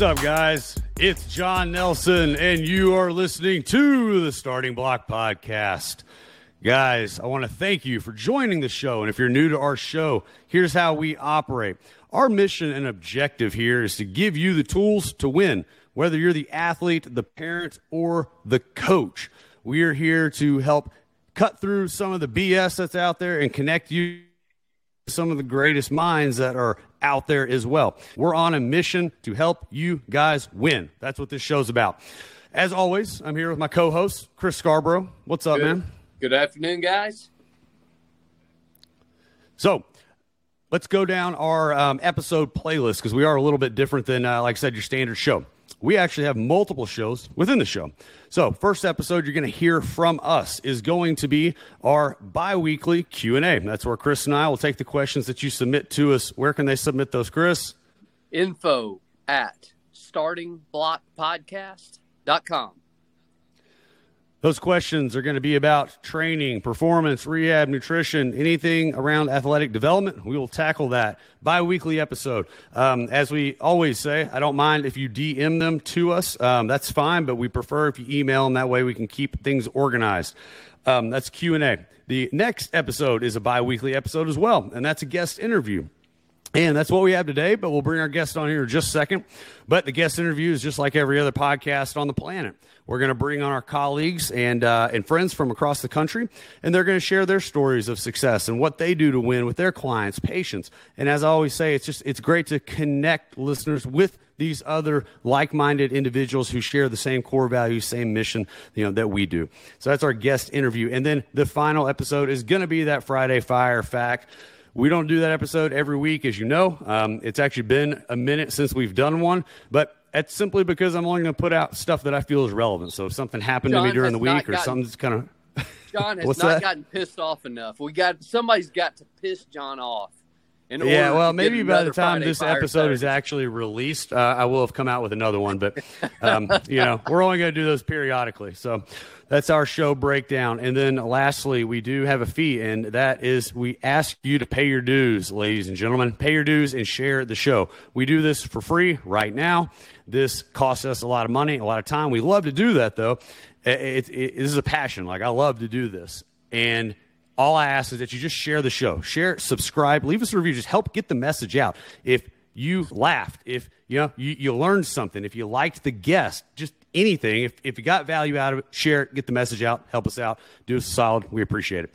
What's up, guys? It's John Nelson, and you are listening to the Starting Block Podcast. Guys, I want to thank you for joining the show. And if you're new to our show, here's how we operate. Our mission and objective here is to give you the tools to win, whether you're the athlete, the parent, or the coach. We are here to help cut through some of the BS that's out there and connect you some of the greatest minds that are out there as well. We're on a mission to help you guys win. That's what this show's about. As always, I'm here with my co-host Chris Scarborough. What's up, Good. man? Good afternoon, guys. So let's go down our um, episode playlist because we are a little bit different than, uh, like I said, your standard show. We actually have multiple shows within the show. So first episode you're going to hear from us is going to be our bi-weekly Q&A. That's where Chris and I will take the questions that you submit to us. Where can they submit those, Chris? Info at startingblockpodcast.com. Those questions are going to be about training, performance, rehab, nutrition, anything around athletic development. We will tackle that bi weekly episode. Um, as we always say, I don't mind if you DM them to us. Um, that's fine, but we prefer if you email them. That way we can keep things organized. Um, that's Q&A. The next episode is a bi weekly episode as well, and that's a guest interview. And that's what we have today, but we'll bring our guest on here in just a second. But the guest interview is just like every other podcast on the planet. We're going to bring on our colleagues and, uh, and friends from across the country, and they're going to share their stories of success and what they do to win with their clients, patients. And as I always say, it's just, it's great to connect listeners with these other like-minded individuals who share the same core values, same mission, you know, that we do. So that's our guest interview. And then the final episode is going to be that Friday Fire Fact. We don't do that episode every week, as you know. Um, it's actually been a minute since we've done one, but that's simply because I'm only going to put out stuff that I feel is relevant. So if something happened John to me during the week or gotten- something's kind of John has not that? gotten pissed off enough. We got somebody's got to piss John off. Yeah, well, maybe by the time Friday this episode is actually released, uh, I will have come out with another one. But um, you know, we're only going to do those periodically. So that's our show breakdown. And then lastly, we do have a fee, and that is we ask you to pay your dues, ladies and gentlemen. Pay your dues and share the show. We do this for free right now. This costs us a lot of money, a lot of time. We love to do that, though. It, it, it, this is a passion. Like I love to do this, and all I ask is that you just share the show, share, subscribe, leave us a review. Just help get the message out. If you laughed, if you know you, you learned something, if you liked the guest, just anything. If if you got value out of it, share it, get the message out, help us out, do us a solid. We appreciate it.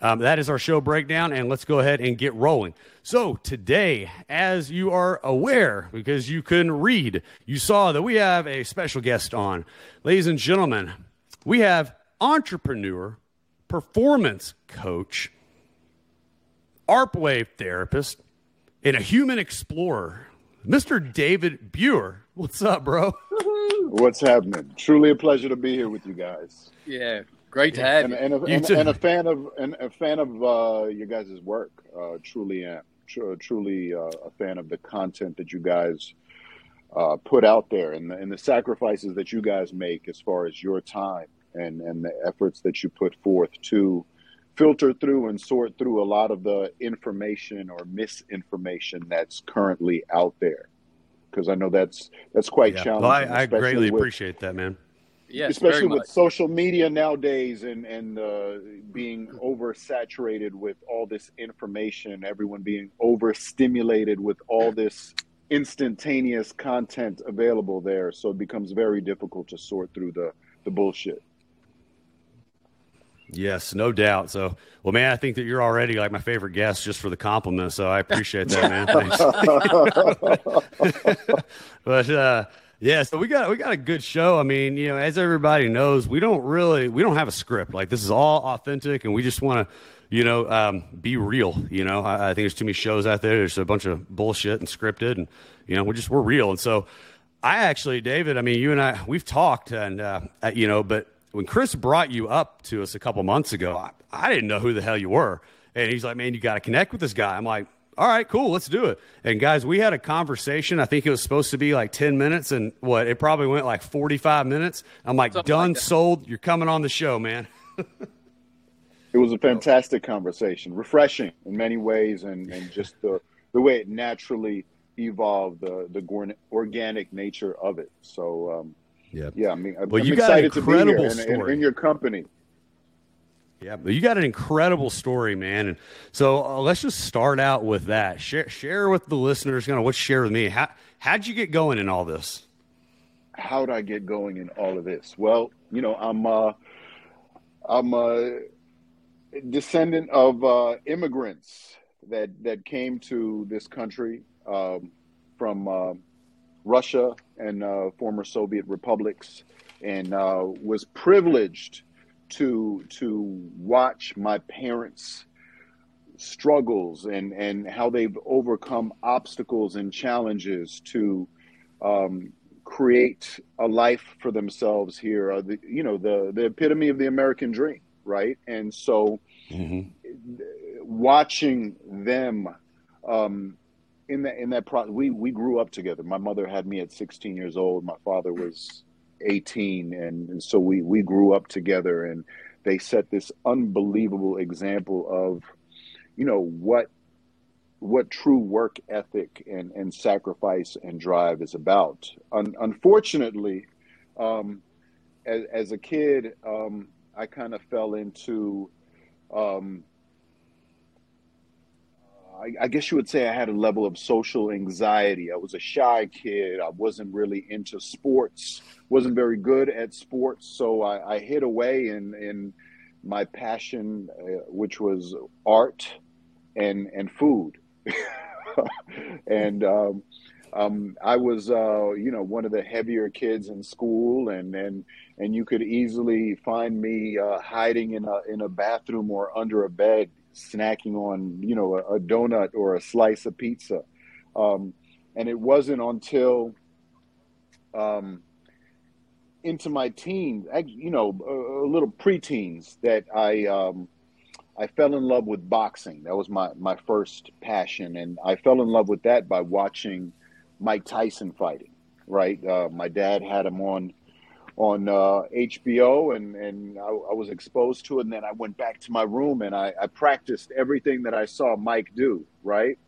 Um, that is our show breakdown, and let's go ahead and get rolling. So, today, as you are aware, because you couldn't read, you saw that we have a special guest on. Ladies and gentlemen, we have entrepreneur, performance coach, ARP wave therapist, and a human explorer, Mr. David Buer. What's up, bro? What's happening? Truly a pleasure to be here with you guys, Yeah, great to have and, you. and, a, You and, too. and a fan of and a fan of uh, your guys' work. Uh, truly am. Tru- truly uh, a fan of the content that you guys uh, put out there, and the, and the sacrifices that you guys make as far as your time and and the efforts that you put forth to filter through and sort through a lot of the information or misinformation that's currently out there. Because I know that's that's quite Yeah. challenging. Well, I, I greatly with- appreciate that, man. Yes, especially with social media nowadays and and uh, being oversaturated with all this information, everyone being overstimulated with all this instantaneous content available there, so it becomes very difficult to sort through the the bullshit. Yes, no doubt. So, well, man, I think that you're already like my favorite guest just for the compliment. So I appreciate that, man. Thanks. but uh, yeah, so we got we got a good show. I mean, you know, as everybody knows, we don't really we don't have a script. Like this is all authentic, and we just want to, you know, um, be real. You know, I, I think there's too many shows out there. There's a bunch of bullshit and scripted, and you know, we're just we're real. And so, I actually, David, I mean, you and I, we've talked, and uh, you know, but when Chris brought you up to us a couple months ago, I, I didn't know who the hell you were, and he's like, "Man, you got to connect with this guy." I'm like, "All right, cool, let's do it." And guys, we had a conversation. I think it was supposed to be like 10 minutes, and what it probably went like 45 minutes. I'm like, Something "Done, like sold. You're coming on the show, man." It was a fantastic conversation, refreshing in many ways, and, and just the, the way it naturally evolved, the the organic nature of it. So um, yeah, yeah. I mean, well, I'm you got an incredible here in, in, in, your company. Yeah, but you got an incredible story, man. And so uh, let's just start out with that. Share share with the listeners, you know, what share with me. How how'd you get going in all this? How'd I get going in all of this? Well, you know, I'm uh, I'm a descendant of uh, immigrants that that came to this country um, from uh, Russia and uh, former Soviet republics, and uh, was privileged to to watch my parents struggles and and how they've overcome obstacles and challenges to um, create a life for themselves here. Uh, the, you know the the epitome of the American dream, right? And so, mm-hmm. watching them um, in that in that pro- we we grew up together. My mother had me at 16 years old. My father was 18, and, and so we we grew up together, and they set this unbelievable example of, you know, what what true work ethic and, and sacrifice and drive is about. Un- unfortunately, um, as, as, a kid, um, I kind of fell into um, I, I, guess you would say I had a level of social anxiety. I was a shy kid. I wasn't really into sports. wasn't very good at sports, so I, I hid away in in my passion, uh, which was art and and food. and um, um, I was, uh, you know, one of the heavier kids in school, and and and you could easily find me uh, hiding in a in a bathroom or under a bed, snacking on you know a, a donut or a slice of pizza. Um, and it wasn't until um, into my teens, you know, a, a little preteens, that I um, I fell in love with boxing. That was my my first passion, and I fell in love with that by watching Mike Tyson fighting. Right, uh, my dad had him on on uh, HBO, and and I, I, was exposed to it. And then I went back to my room and I, I, practiced everything that I saw Mike do. Right,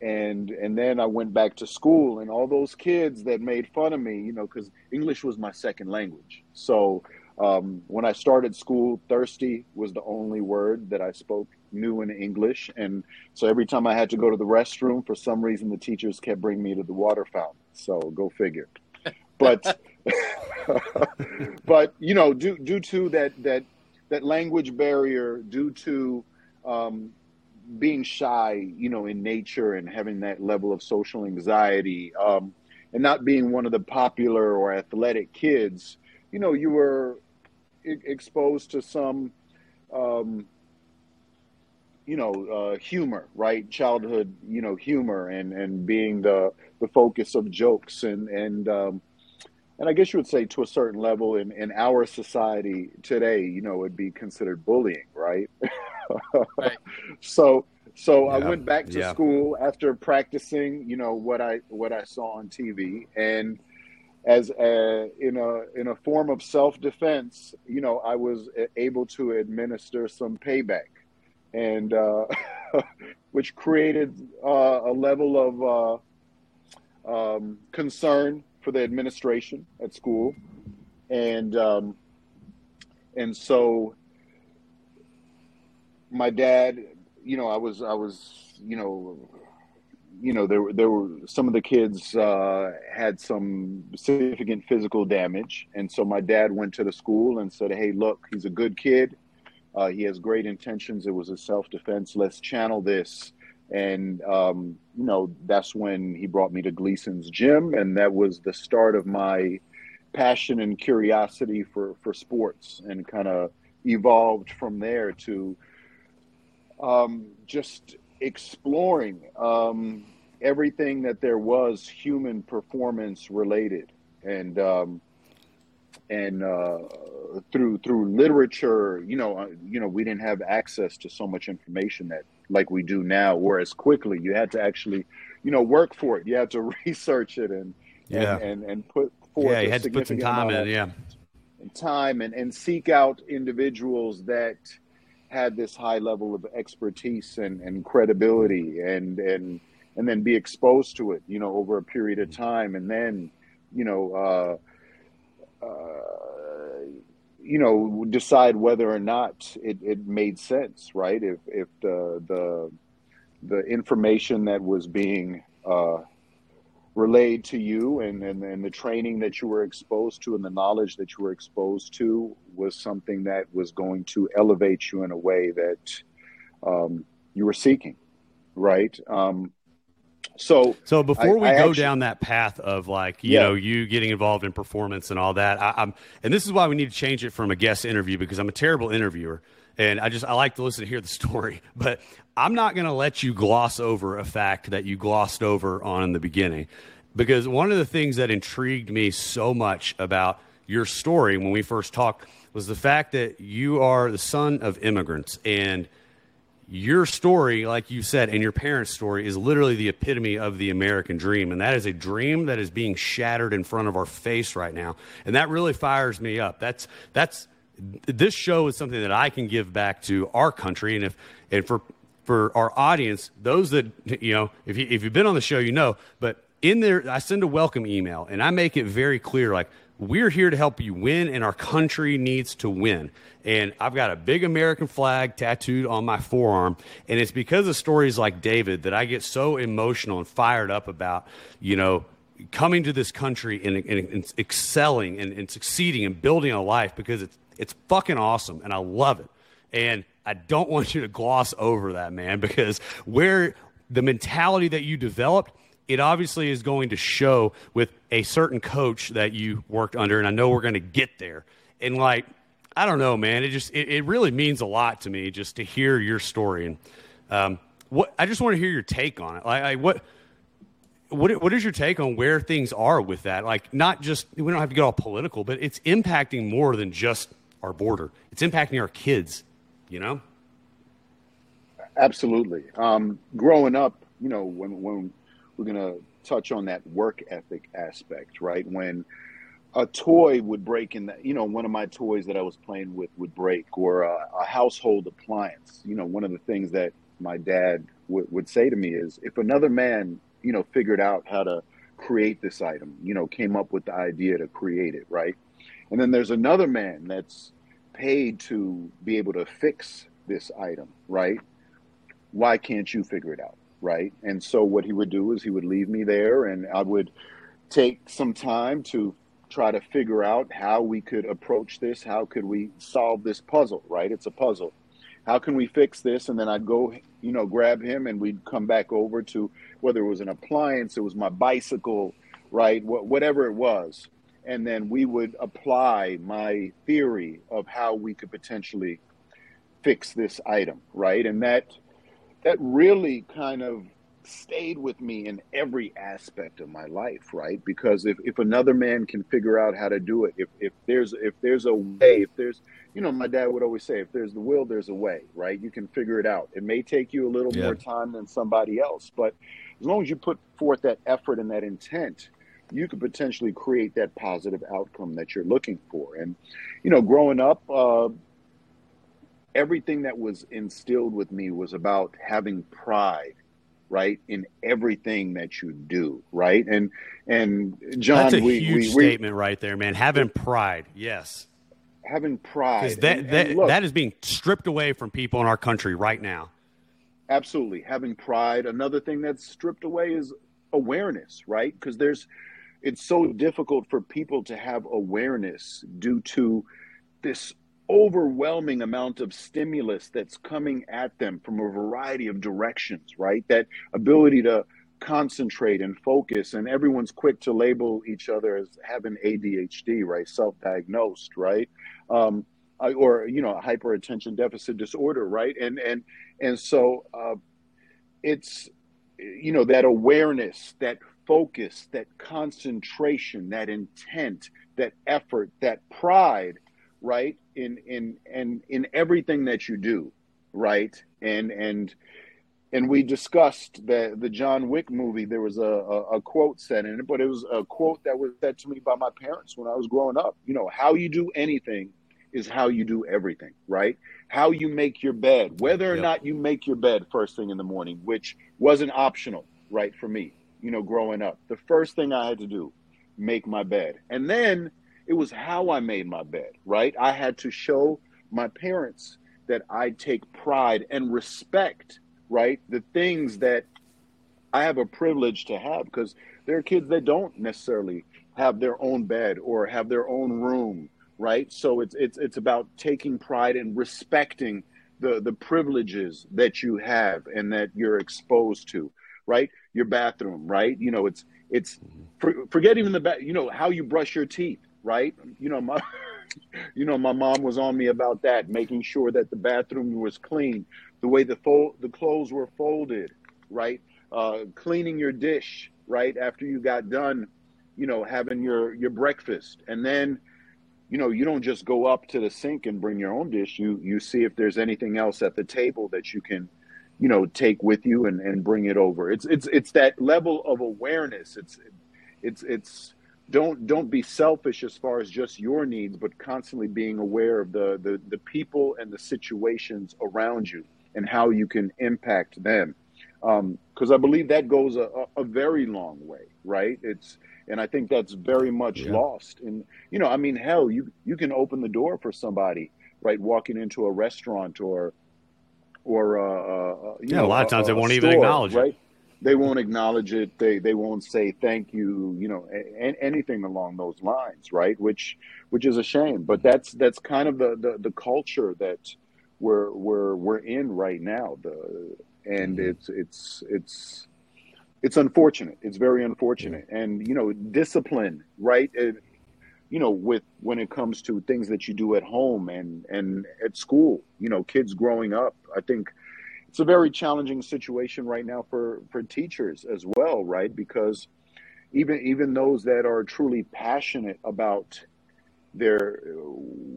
and and then I went back to school, and all those kids that made fun of me, you know, because English was my second language. So um, when I started school, thirsty was the only word that I spoke new in English, and so every time I had to go to the restroom, for some reason, the teachers kept bringing me to the water fountain. So go figure. But but you know, due due to that that that language barrier, due to um, being shy, you know, in nature and having that level of social anxiety, um, and not being one of the popular or athletic kids, you know, you were exposed to some, um, you know, uh, humor, right? Childhood, you know, humor and and being the the focus of jokes and and um, and I guess you would say to a certain level in, in our society today, you know, it'd be considered bullying, right? right. So so yeah. I went back to yeah. school after practicing, you know, what I what I saw on TV and as a, in a in a form of self defense, you know, I was able to administer some payback, and uh, which created uh, a level of uh, um, concern for the administration at school, and um, and so my dad, you know, I was I was you know you know there there were some of the kids uh, had some significant physical damage, and so my dad went to the school and said, "Hey, look, he's a good kid. Uh, he has great intentions. It was a self defense. Let's channel this." And um, you know that's when he brought me to Gleason's gym, and that was the start of my passion and curiosity for for sports, and kind of evolved from there to um, just exploring um, everything that there was human performance related, and um, and uh, through through literature, you know, uh, you know, we didn't have access to so much information that like we do now. Whereas quickly, you had to actually, you know, work for it. You had to research it and yeah. and, and, and put forth. Yeah, you had to put some time in. Yeah, time and and seek out individuals that had this high level of expertise and, and credibility and and and then be exposed to it, you know, over a period of time, and then, you know, uh, uh, you know, decide whether or not it, it made sense, right? If if the the the information that was being uh, relayed to you and, and, and the training that you were exposed to and the knowledge that you were exposed to was something that was going to elevate you in a way that um, you were seeking, right? Um, so, so before I, we I go actually, down that path of like you yeah. know you getting involved in performance and all that, I, am and this is why we need to change it from a guest interview because I'm a terrible interviewer and I just I like to listen to hear the story, but I'm not going to let you gloss over a fact that you glossed over on in the beginning because one of the things that intrigued me so much about your story when we first talked was the fact that you are the son of immigrants and your story, like you said, and your parents' story is literally the epitome of the American dream. And that is a dream that is being shattered in front of our face right now. And that really fires me up. That's, that's, this show is something that I can give back to our country. And if, and for, for our audience, those that, you know, if, you, if you've been on the show, you know, but in there, I send a welcome email and I make it very clear, like, we're here to help you win, and our country needs to win. And I've got a big American flag tattooed on my forearm. And it's because of stories like David that I get so emotional and fired up about, you know, coming to this country and, and, and excelling and, and, succeeding and building a life because it's, it's fucking awesome and I love it. And I don't want you to gloss over that, man, because where the mentality that you developed – it obviously is going to show with a certain coach that you worked under, and I know we're going to get there. And like, I don't know, man. It just it, it really means a lot to me just to hear your story. And um, what I just want to hear your take on it. Like, like what what what is your take on where things are with that? Like, not just we don't have to get all political, but it's impacting more than just our border. It's impacting our kids. You know. Absolutely. Um, growing up, you know, when when we're going to touch on that work ethic aspect, right? When a toy would break in that, you know, one of my toys that I was playing with would break, or a, a household appliance. You know, one of the things that my dad w- would say to me is, if another man, you know, figured out how to create this item, you know, came up with the idea to create it, right? And then there's another man that's paid to be able to fix this item, right? Why can't you figure it out? Right? And so what he would do is he would leave me there, and I would take some time to try to figure out how we could approach this. How could we solve this puzzle, right? It's a puzzle. How can we fix this? And then I'd go, you know, grab him, and we'd come back over to whether it was an appliance, it was my bicycle, right? whatever it was. And then we would apply my theory of how we could potentially fix this item, right? And that that really kind of stayed with me in every aspect of my life right? Because if, if another man can figure out how to do it if, if there's if there's a way if there's you know my dad would always say if there's the will there's a way right? You can figure it out. It may take you a little yeah. more time than somebody else but as long as you put forth that effort and that intent you could potentially create that positive outcome that you're looking for. And you know growing up uh, everything that was instilled with me was about having pride right in everything that you do right? And and john that's a we, huge we, statement we, right there man. Having pride yes. Having pride. That and, that, and look, that is being stripped away from people in our country right now. Absolutely. Having pride. Another thing that's stripped away is awareness right? Because there's it's so difficult for people to have awareness due to this overwhelming amount of stimulus that's coming at them from a variety of directions, right? That ability to concentrate and focus, and everyone's quick to label each other as having ADHD, right? Self diagnosed, right? Um, or you know hyper attention deficit disorder right and and and so uh, it's you know that awareness that focus that concentration that intent that effort that pride right in in and in everything that you do right and and and we discussed the the John Wick movie. There was a, a, a, quote said in it, but it was a quote that was said to me by my parents when I was growing up. You know, how you do anything is how you do everything, right? How you make your bed, whether or yep. not you make your bed first thing in the morning, which wasn't optional, right, for me, you know, growing up. The first thing I had to do, make my bed. And then it was how I made my bed, right? I had to show my parents that I take pride and respect, right? The things that I have a privilege to have because there are kids that don't necessarily have their own bed or have their own room, right? So it's it's it's about taking pride and respecting the the privileges that you have and that you're exposed to, right? Your bathroom, right? You know, it's it's mm-hmm. for, forget even the ba- you know how you brush your teeth, right? You know my you know my mom was on me about that, making sure that the bathroom was clean, the way the fold the clothes were folded, right? Uh, cleaning your dish, right after you got done, you know, having your your breakfast, and then you know you don't just go up to the sink and bring your own dish you you see if there's anything else at the table that you can you know take with you and, and bring it over it's it's it's that level of awareness it's it's it's don't don't be selfish as far as just your needs but constantly being aware of the the, the people and the situations around you and how you can impact them because um, i believe that goes a, a very long way right it's and I think that's very much yeah. lost. And you know, I mean, hell, you you can open the door for somebody, right, walking into a restaurant or or uh, uh, yeah, know, a lot of times a, they won't even acknowledge right? it. They won't acknowledge it. They they won't say thank you. You know, a, a, anything along those lines, right? Which which is a shame. But that's that's kind of the the, the culture that we're we're we're in right now. The and mm-hmm. it's it's it's it's unfortunate. It's very unfortunate. And you know, discipline, right? It, you know, with when it comes to things that you do at home and and at school, you know, kids growing up, I think it's a very challenging situation right now for for teachers as well, right? Because even even those that are truly passionate about their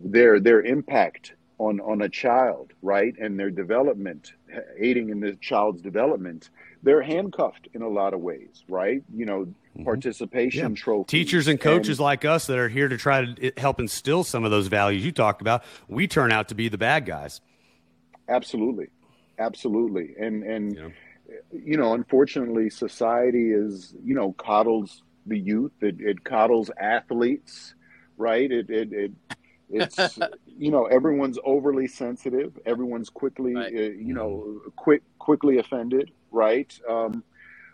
their their impact on on a child, right, and their development, aiding in the child's development, they're handcuffed in a lot of ways, right? You know, mm-hmm. participation yeah. trophies. Teachers and coaches and, like us that are here to try to help instill some of those values you talked about, we turn out to be the bad guys. Absolutely, absolutely, and and yeah. you know, unfortunately, society is you know coddles the youth. It, it coddles athletes, right? It it, it it's you know everyone's overly sensitive. Everyone's quickly right. uh, you know quick quickly offended right? Um,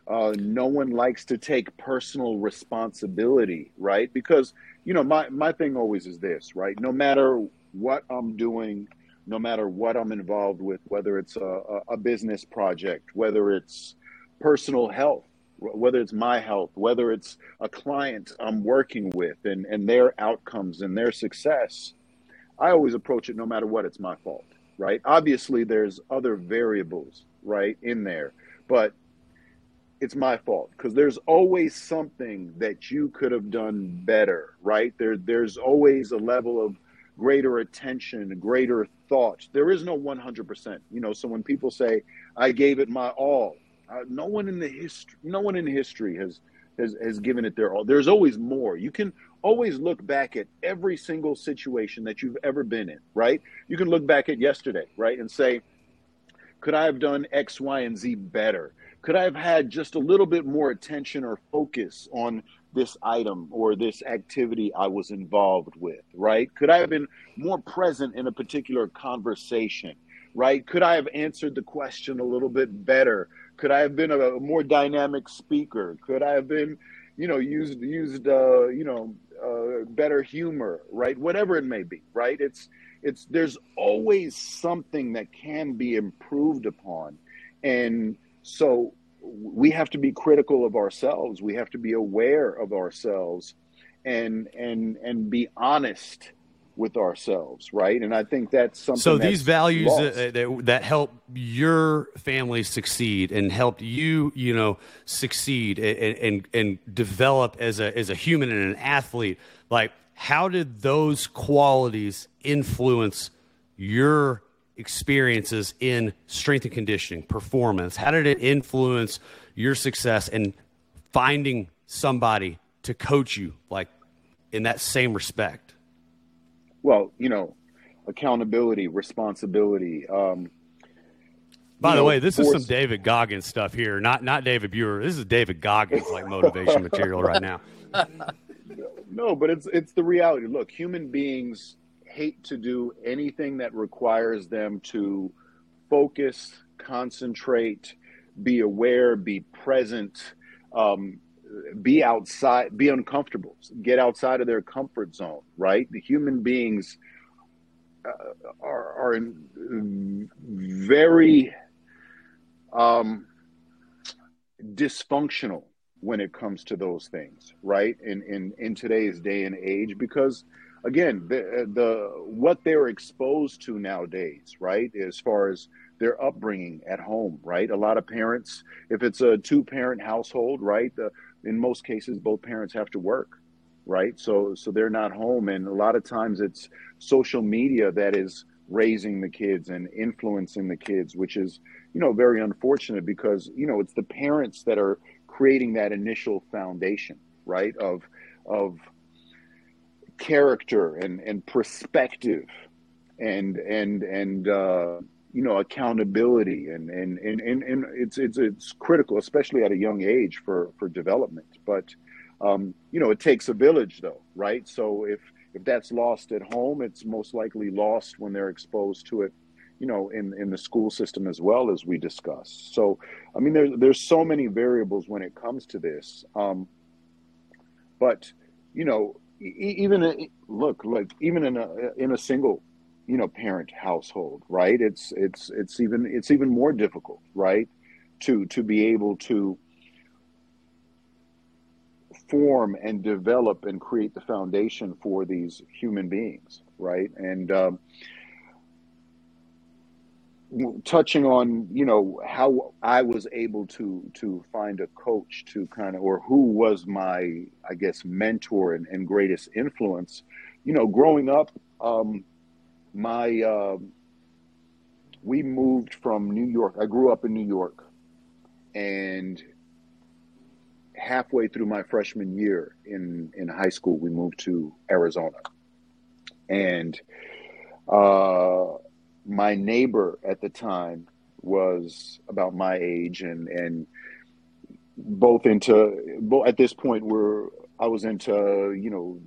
uh, no one likes to take personal responsibility, right? Because you know, my my thing always is this, right? No matter what I'm doing, no matter what I'm involved with, whether it's a, a business project, whether it's personal health, whether it's my health, whether it's a client I'm working with and, and their outcomes and their success, I always approach it no matter what, it's my fault, right? Obviously, there's other variables, right, in there but it's my fault because there's always something that you could have done better, right? There, there's always a level of greater attention, greater thought. There is no 100%. You know, so when people say, "I gave it my all," uh, no one in the history, no one in history has has has given it their all. There's always more. You can always look back at every single situation that you've ever been in, right? You can look back at yesterday, right, and say could I have done X, Y, and Z better? Could I have had just a little bit more attention or focus on this item or this activity I was involved with, right? Could I have been more present in a particular conversation, right? Could I have answered the question a little bit better? Could I have been a, more dynamic speaker? Could I have been, you know, used used uh, you know, uh, better humor, right? Whatever it may be, right? It's it's there's always something that can be improved upon and so we have to be critical of ourselves. We have to be aware of ourselves and and and be honest with ourselves right? And i think that's something so these values uh, that, that, that help your family succeed and help you you know succeed and, and and develop as a as a human and an athlete like how did those qualities influence your experiences in strength and conditioning, performance? How did it influence your success in finding somebody to coach you like in that same respect? Well, you know, accountability, responsibility. Um, By the know, way, this force... is some David Goggins stuff here, not not David Buer. This is David Goggins like motivation material right now. No, but it's it's the reality. Look, human beings hate to do anything that requires them to focus, concentrate, be aware, be present, um, be outside, be uncomfortable, get outside of their comfort zone. Right? The human beings uh, are, are in very um, dysfunctional when it comes to those things, right? In in in today's day and age, because again, the uh, the what they're exposed to nowadays, right, as far as their upbringing at home, right? A lot of parents, if it's a two parent household, right, the, in most cases, both parents have to work, right? So so they're not home, and a lot of times it's social media that is raising the kids and influencing the kids, which is you know very unfortunate because you know it's the parents that are creating that initial foundation, right? Of of character and and perspective and and and uh, you know accountability and, and and and and it's it's it's critical, especially at a young age for for development. But um, you know, it takes a village, though, right? So if if that's lost at home, it's most likely lost when they're exposed to it, you know, in in the school system as well as we discussed. So, I mean, there's there's so many variables when it comes to this. Um, but you know, even look like even in a in a single you know parent household right? It's it's it's even it's even more difficult right? To to be able to form and develop and create the foundation for these human beings right? And um, touching on you know how I was able to to find a coach to kind of or who was my I guess mentor and, and greatest influence. You know growing up um, my uh, we moved from New York. I grew up in New York. And halfway through my freshman year in in high school we moved to Arizona. And uh my neighbor at the time was about my age and and both into both at this point where I was into you know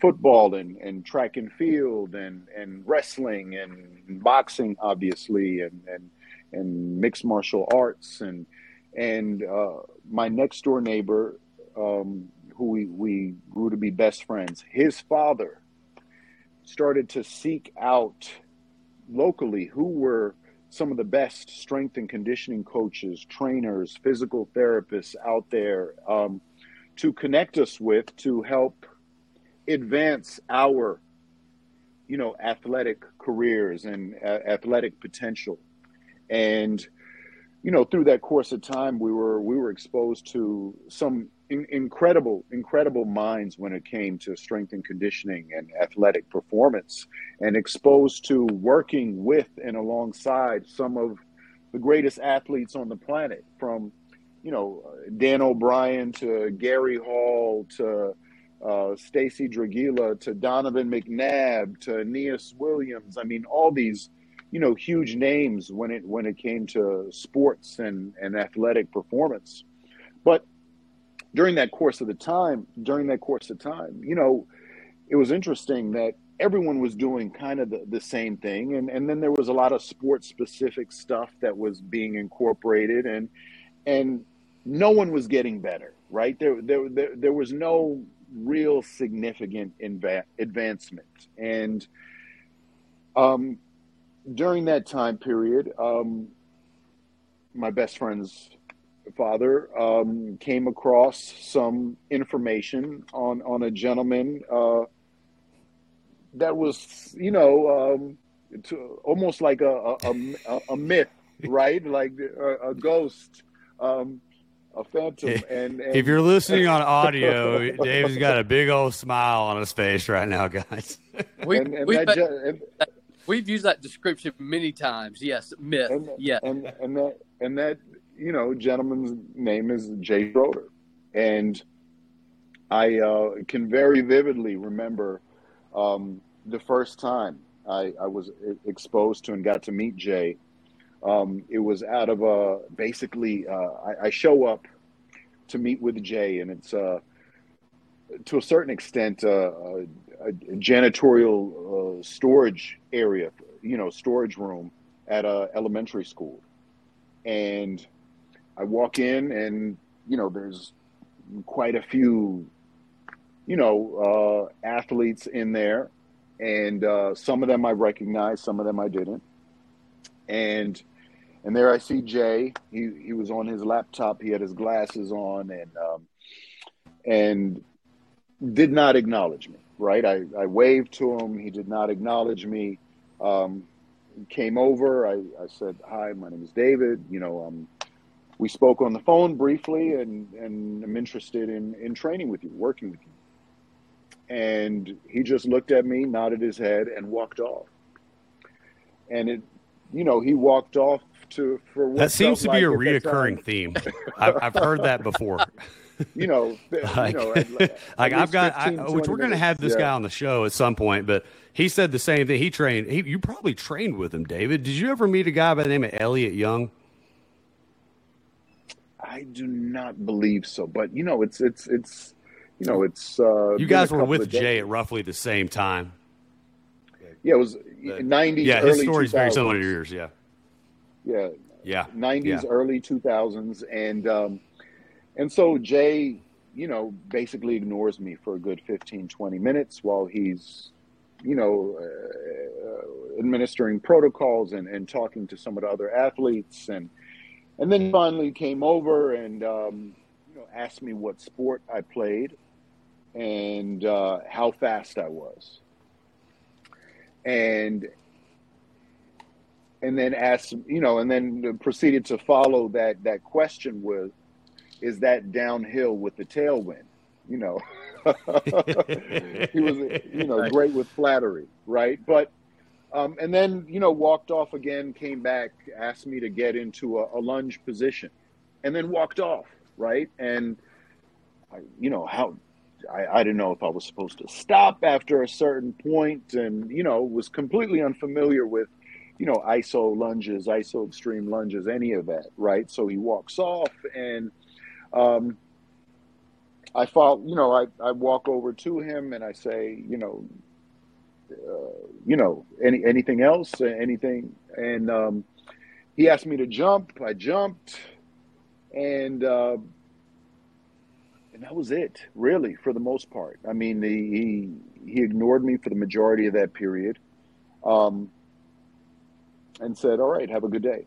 football and, and track and field and, and wrestling and boxing obviously and, and and mixed martial arts and and uh, my next door neighbor um, who we, we grew to be best friends his father started to seek out locally who were some of the best strength and conditioning coaches, trainers, physical therapists out there um, to connect us with to help advance our, you know, athletic careers and uh, athletic potential. And you know, through that course of time, we were we were exposed to some in, incredible, incredible minds when it came to strength and conditioning and athletic performance, and exposed to working with and alongside some of the greatest athletes on the planet, from you know Dan O'Brien to Gary Hall to uh, Stacey Dragila to Donovan McNabb to Aeneas Williams. I mean, all these you know huge names when it when it came to sports and and athletic performance, but during that course of the time, during that course of time, you know, it was interesting that everyone was doing kind of the, the same thing. And, and then there was a lot of sports specific stuff that was being incorporated and, and no one was getting better, right? There, there, there, there was no real significant inva- advancement. And, um, during that time period, um, my best friend's father um, came across some information on on a gentleman uh, that was, you know, um, to, almost like a a, a, a myth, right? like a, a ghost. Um, a phantom. And, and, if you're listening on audio, Dave's got a big old smile on his face right now, guys. we, and, and we've, that, we've used that description many times. Yes, myth. yeah, and and that and that you know, gentleman's name is Jay Schroeder. And I uh, can very vividly remember um, the first time I, I, was exposed to and got to meet Jay Um, it was out of a basically, uh, I, I, show up to meet with Jay, and it's uh, to a certain extent uh, a, janitorial uh, storage area, you know, storage room at a elementary school. And I walk in, and you know, there's quite a few, you know, uh, athletes in there, and uh, some of them I recognized, some of them I didn't. And and there I see Jay. He he was on his laptop. He had his glasses on, and um, and did not acknowledge me. Right, I, I waved to him. He did not acknowledge me. Um, came over. I, I said, "Hi, my name is David. You know, um, we spoke on the phone briefly, and and I'm interested in in training with you, working with you." And he just looked at me, nodded his head, and walked off. And it, you know, he walked off to for that seems to be a reoccurring theme. I've, I've heard that before. you know, like, you know like I've got, 15, I, which we're going to have this yeah. guy on the show at some point, but he said the same thing. He trained. He, you probably trained with him, David. Did you ever meet a guy by the name of Elliot Young? I do not believe so, but you know, it's it's it's you know, it's. Uh, you guys were with Jay at roughly the same time. Yeah, it was nineties. Yeah, his story's 2000s. very similar to yours. Yeah. Yeah. Yeah. Nineties, yeah. early two thousands, and um, and so Jay, you know, basically ignores me for a good 15, 20 minutes while he's, you know, uh, administering protocols and, and talking to some of the other athletes. And, and then finally came over and, um, you know, asked me what sport I played and uh, how fast I was. And and then asked, you know, and then proceeded to follow that that question with, is that downhill with the tailwind. You know, he was you know right. great with flattery, right? But um, and then you know walked off again, came back, asked me to get into a, a lunge position, and then walked off, right? And I, you know how I, I, didn't know if I was supposed to stop after a certain point, and you know was completely unfamiliar with you know iso lunges, iso extreme lunges, any of that, right? So he walks off, and um, I follow, you know, I, I walk over to him and I say, you know, you know, any anything else, anything, and um, he asked me to jump. I jumped, and uh, and that was it, really, for the most part. I mean, he he, he ignored me for the majority of that period, um, and said, "All right, have a good day."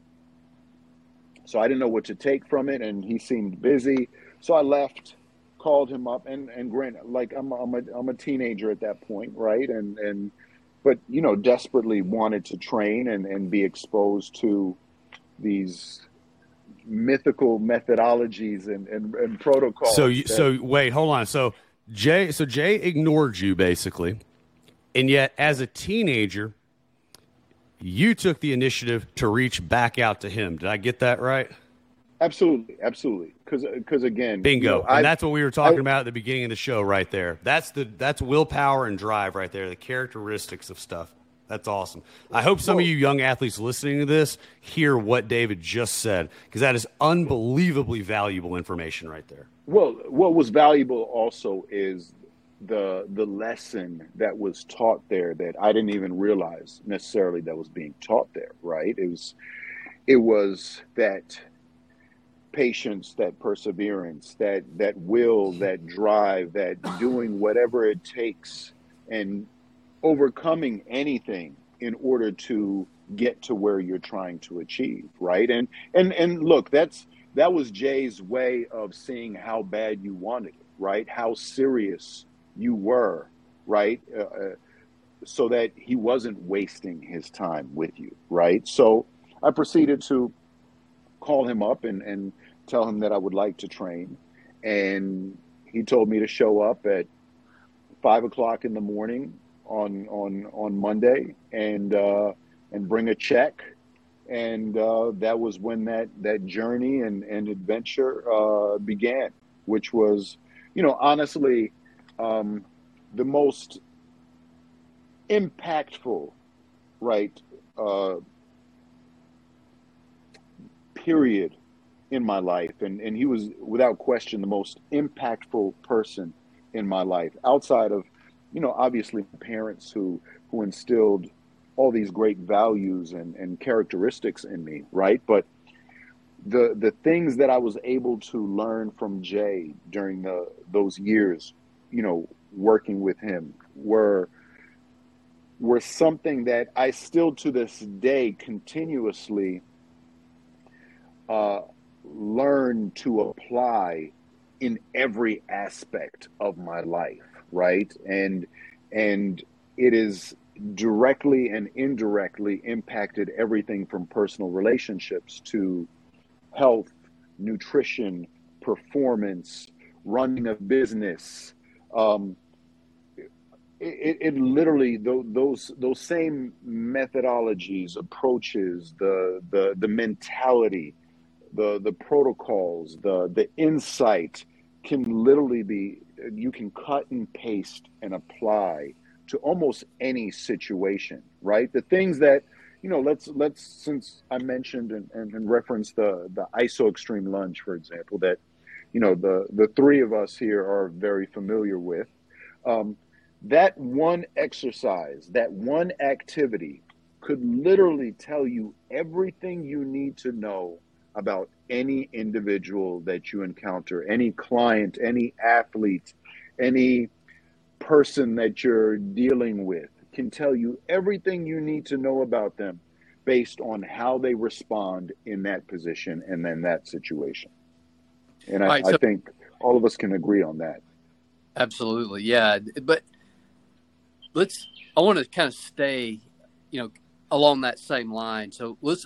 So I didn't know what to take from it, and he seemed busy. So I left, called him up, and and granted, like I'm I'm a I'm a teenager at that point, right? And and but you know, desperately wanted to train and and be exposed to these mythical methodologies and and, and protocols. So you, that, so wait, hold on. So Jay, so Jay ignored you basically, and yet as a teenager you took the initiative to reach back out to him. Did I get that right? Absolutely, absolutely. Because because again, bingo, you know, and I, that's what we were talking I, about at the beginning of the show, right there. That's the that's willpower and drive, right there. The characteristics of stuff. That's awesome. I hope some of you young athletes listening to this hear what David just said because that is unbelievably valuable information right there. Well, what was valuable also is the the lesson that was taught there that I didn't even realize necessarily that was being taught there, right? It was it was that patience, that perseverance, that that will, that drive, that doing whatever it takes and overcoming anything in order to get to where you're trying to achieve, right? And and and look, that's that was Jay's way of seeing how bad you wanted it, right? How serious you were, right? Uh, uh, so that he wasn't wasting his time with you, right? So I proceeded to call him up and, and tell him that I would like to train. And he told me to show up at five o'clock in the morning on on on Monday and uh, and bring a check. And uh, that was when that that journey and, and adventure uh, began, which was, you know, honestly, um, the most impactful, right, uh, period in my life. And, and he was, without question, the most impactful person in my life outside of, you know, obviously parents who, who instilled all these great values and, and characteristics in me, right? But the the things that I was able to learn from Jay during the those years, you know, working with him were were something that I still to this day continuously uh, learn to apply in every aspect of my life, right? And and it is directly and indirectly impacted everything from personal relationships to health, nutrition, performance, running a business. Um, it, it, literally those those same methodologies, approaches, the the the mentality, the the protocols, the the insight can literally be you can cut and paste and apply to almost any situation, right? The things that you know, let's let's since I mentioned and, and, and referenced the the iso extreme lunge, for example, that you know the the three of us here are very familiar with. Um, that one exercise, that one activity, could literally tell you everything you need to know about any individual that you encounter, any client, any athlete, any person that you're dealing with can tell you everything you need to know about them based on how they respond in that position and then that situation. And I, right, so, I think all of us can agree on that. Absolutely. Yeah. But let's, I want to kind of stay, you know, along that same line. So let's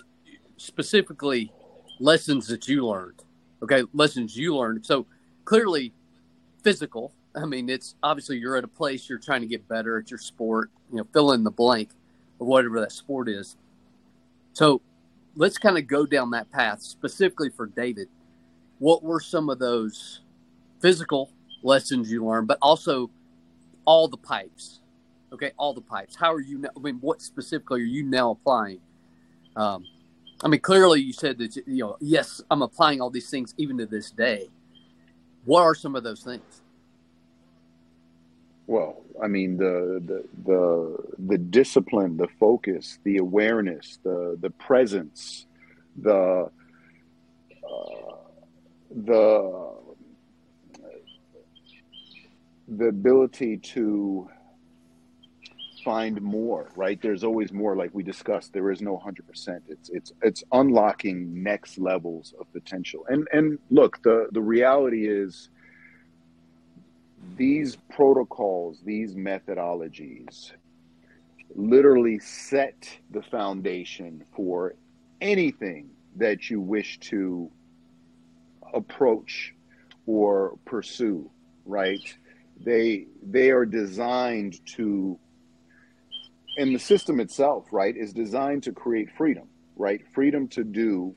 specifically lessons that you learned. Okay. Lessons you learned. So clearly physical, I mean, it's obviously you're at a place you're trying to get better at your sport, you know, fill in the blank of whatever that sport is. So let's kind of go down that path specifically for David. What were some of those physical lessons you learned, but also all the pipes? Okay, all the pipes. How are you? I mean, what specifically are you now applying? Um, I mean, clearly you said that you know, yes, I'm applying all these things even to this day. What are some of those things? Well, I mean the the the the discipline, the focus, the awareness, the the presence, the uh, the the ability to find more right? There's always more like we discussed there is no 100% it's it's it's unlocking next levels of potential. And and look the the reality is these protocols, these methodologies literally set the foundation for anything that you wish to approach or pursue, right? They they are designed to and the system itself, right, is designed to create freedom, right? Freedom to do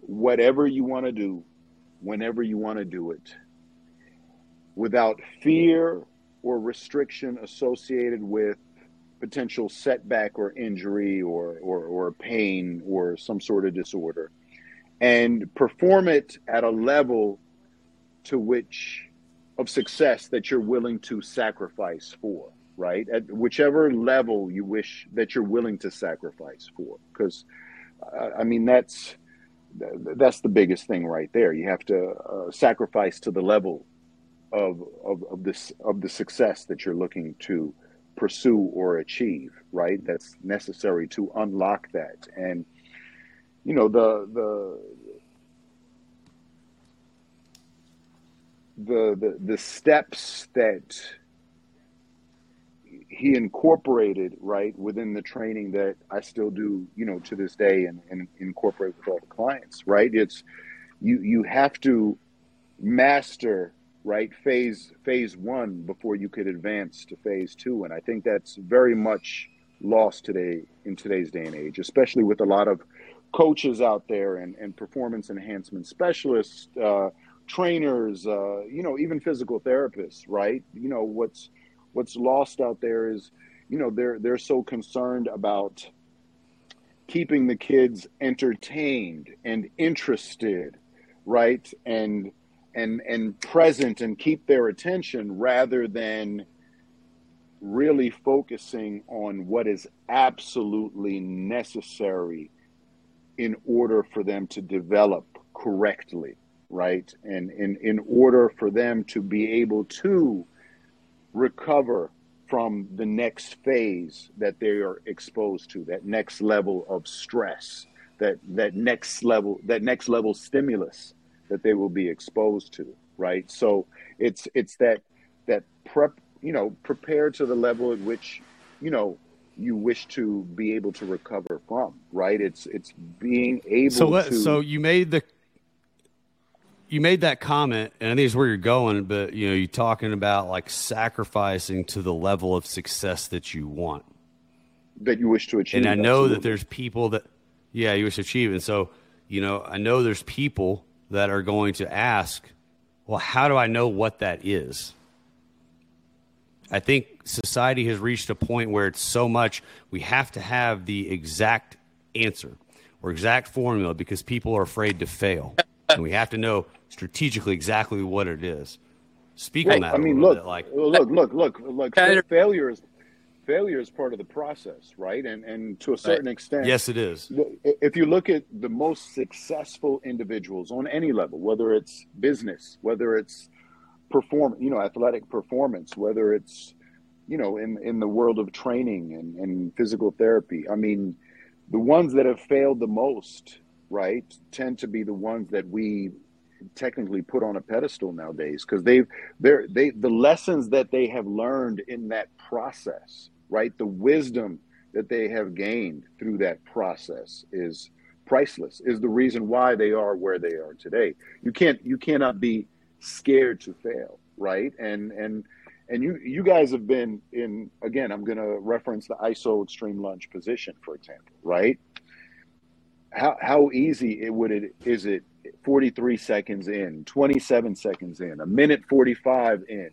whatever you want to do whenever you want to do it without fear or restriction associated with potential setback or injury or, or, or pain or some sort of disorder and perform it at a level to which of success that you're willing to sacrifice for right? At whichever level you wish that you're willing to sacrifice for. Because uh, i mean that's that's the biggest thing right there. You have to uh, sacrifice to the level of, of, of this of the success that you're looking to pursue or achieve right? That's necessary to unlock that. And you know the the the the, the steps that he incorporated right within the training that I still do, you know, to this day and, and incorporate with all the clients, right? It's you you have to master right phase phase one before you could advance to phase two and i think that's very much lost today in today's day and age especially with a lot of coaches out there and, and performance enhancement specialists uh, trainers uh, you know even physical therapists right you know what's what's lost out there is you know they're they're so concerned about keeping the kids entertained and interested, right? And and and present and keep their attention rather than really focusing on what is absolutely necessary in order for them to develop correctly, right? And in, in order for them to be able to recover from the next phase that they are exposed to, that next level of stress, that that next level, that next level stimulus that they will be exposed to, right? So it's it's that that prep, you know, prepare to the level at which, you know, you wish to be able to recover from, right? It's it's being able so let, to So you made the you made that comment, and I think it's where you're going, but you know, you're talking about like sacrificing to the level of success that you want. that you wish to achieve. And I know that there's people that yeah, you wish to achieve. And so, you know, I know there's people that are going to ask, well, how do I know what that is? I think society has reached a point where it's so much we have to have the exact answer or exact formula because people are afraid to fail. and we have to know strategically exactly what it is. Speak on that. I mean, look, bit, like look, look, look, look. Kind of- failure is failure is part of the process, right? And and to a certain extent, yes, it is. if you look at the most successful individuals on any level, whether it's business, whether it's perform, you know, athletic performance, whether it's, you know, in, in the world of training and, and physical therapy, I mean, the ones that have failed the most, right, tend to be the ones that we technically put on a pedestal nowadays because they've they're they the lessons that they have learned in that process right? The wisdom that they have gained through that process is priceless is the reason why they are where they are today. You can't you cannot be scared to fail right? And and and you you guys have been in again i'm going to reference the iso extreme lunge position for example right? How how easy it would it is it 43 seconds in 27 seconds in a minute 45 in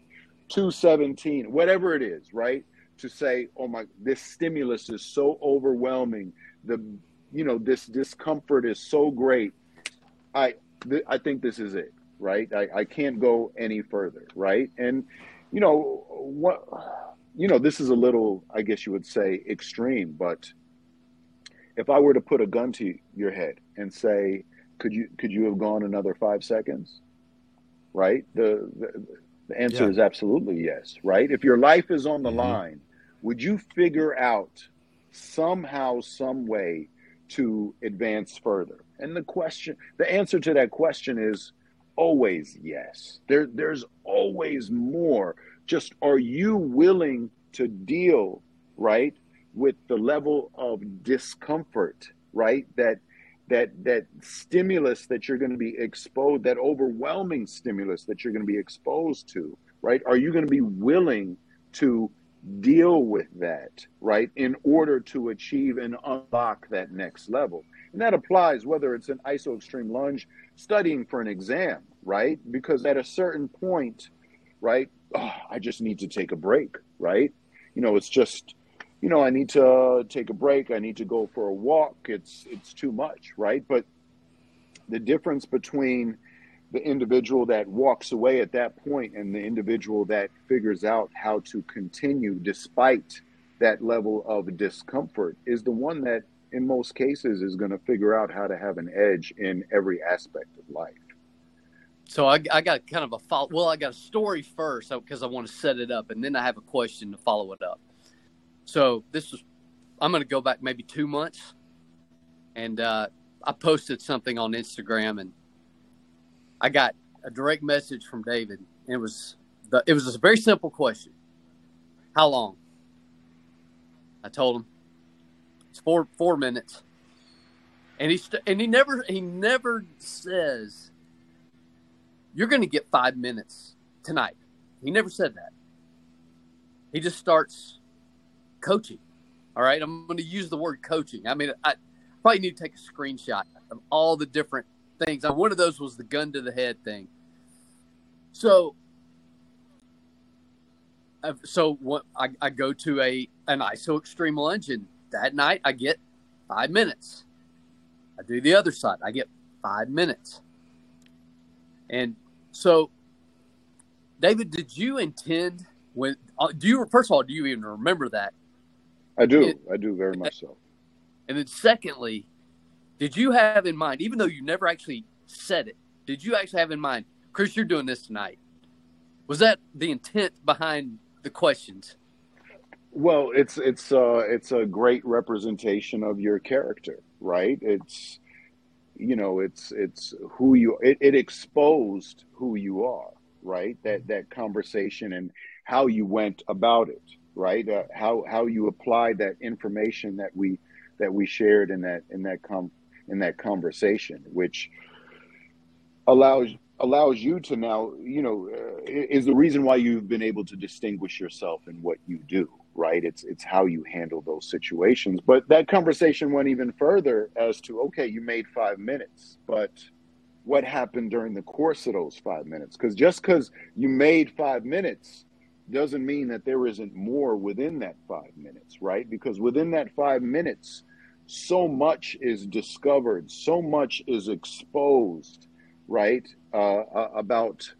217 whatever it is right? To say oh my this stimulus is so overwhelming. The you know this discomfort is so great. I th- i think this is it right? I, I can't go any further right? And you know what you know this is a little i guess you would say extreme but if i were to put a gun to your head and say could you could you have gone another five seconds? Right? The the, the answer Yeah. is absolutely yes right? If your life is on the Mhm. line would you figure out somehow some way to advance further? And the question the answer to that question is always yes. There there's always more. Just are you willing to deal right with the level of discomfort right that that that stimulus that you're going to be exposed that overwhelming stimulus that you're going to be exposed to right? Are you going to be willing to deal with that right in order to achieve and unlock that next level? And that applies whether it's an iso extreme lunge studying for an exam right? Because at a certain point right oh, i just need to take a break right? You know it's just you know, I need to take a break. I need to go for a walk. It's it's too much, right? But the difference between the individual that walks away at that point and the individual that figures out how to continue despite that level of discomfort is the one that in most cases is going to figure out how to have an edge in every aspect of life. So I, I got kind of a follow. Well, I got a story first because I want to set it up, and then I have a question to follow it up. So this was, I'm going to go back maybe two months, and uh, I posted something on Instagram, and I got a direct message from David, and it was the, it was a very simple question: How long? I told him it's four four minutes, and he st- and he never he never says you're going to get five minutes tonight. He never said that. He just starts coaching. All right, I'm going to use the word coaching. I mean, I probably need to take a screenshot of all the different things. One of those was the gun to the head thing. So, uh, so what? I, I go to a an ISO extreme lunge, and that night I get five minutes. I do the other side. I get five minutes. And so, David, did you intend when? Uh, do you first of all do you even remember that? I do. I do very much so. And then, secondly, did you have in mind, even though you never actually said it, did you actually have in mind, Chris? You're doing this tonight. Was that the intent behind the questions? Well, it's it's uh, it's a great representation of your character, right? It's you know, it's it's who you it, it exposed who you are, right? That that conversation and how you went about it, right? Uh, how how you apply that information that we that we shared in that in that com in that conversation, which allows allows you to now, you know, uh, is the reason why you've been able to distinguish yourself in what you do, right? It's it's how you handle those situations. But that conversation went even further as to okay, you made five minutes, but what happened during the course of those five minutes? Because just because you made five minutes doesn't mean that there isn't more within that five minutes, right? Because within that five minutes, so much is discovered, so much is exposed, right? Uh, uh about